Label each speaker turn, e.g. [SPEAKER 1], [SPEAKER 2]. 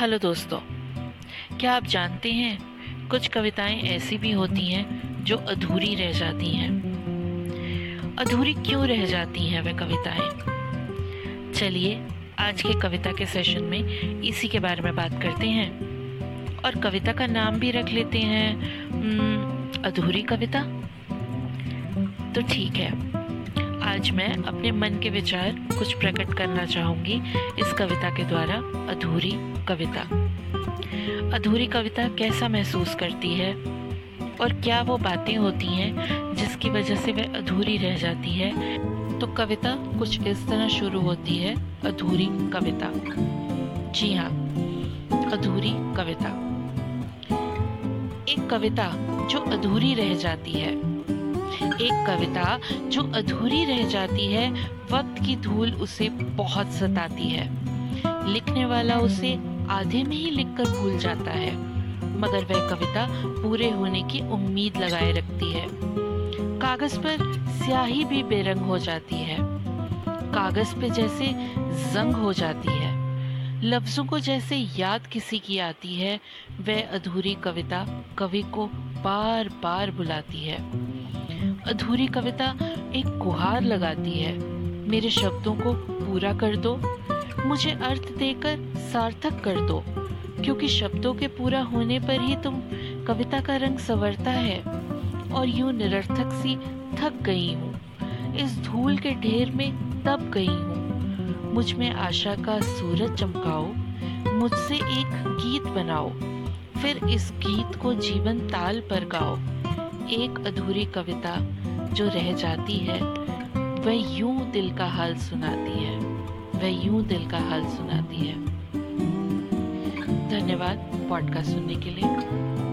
[SPEAKER 1] Hello दोस्तों, क्या आप जानते हैं, कुछ कविताएँ ऐसी भी होती हैं, जो अधूरी रह जाती हैं। अधूरी क्यों रह जाती हैं वे कविताएँ? चलिए, आज के कविता के सेशन में इसी के बारे में बात करते हैं। और कविता का नाम भी रख लेते हैं अधूरी कविता। तो ठीक है आज मैं अपने मन के विचार कुछ प्रकट करना चाहूँगी इस कविता के द्वारा, अधूरी कविता। अधूरी कविता कैसा महसूस करती है? और क्या वो बातें होती हैं जिसकी वजह से वह अधूरी रह जाती है? तो कविता कुछ इस तरह शुरू होती है, अधूरी कविता। जी हाँ अधूरी कविता। एक कविता जो अधूरी रह जाती है। एक कविता जो अधूरी रह जाती है, वक्त की धूल उसे बहुत सताती है। लिखने वाला उसे आधे में ही लिखकर भूल जाता है, मगर वह कविता पूरे होने की उम्मीद लगाए रखती है। कागज़ पर स्याही भी बेरंग हो जाती है। कागज़ पे जैसे जंग हो जाती है। लफ्जों को जैसे याद किसी की आती है, वह अधूरी कविता कवि को बार बार बुलाती है। अधूरी कविता एक गुहार लगाती है। मेरे शब्दों को पूरा कर दो। मुझे अर्थ देकर सार्थक कर दो। क्योंकि शब्दों के पूरा होने पर ही तुम कविता का रंग संवरता है। और यूँ निरर्थक सी थक गई हूँ। इस धूल के ढेर में तब गई हूँ। मुझमें आशा का सूरज चमकाओ। मुझसे एक गीत बनाओ। फिर इस गीत को जीवन ताल पर गाओ। एक अधूरी कविता जो रह जाती है, वह यूँ दिल का हाल सुनाती है, वह यूँ दिल का हाल सुनाती है। धन्यवाद पॉडकास्ट सुनने के लिए।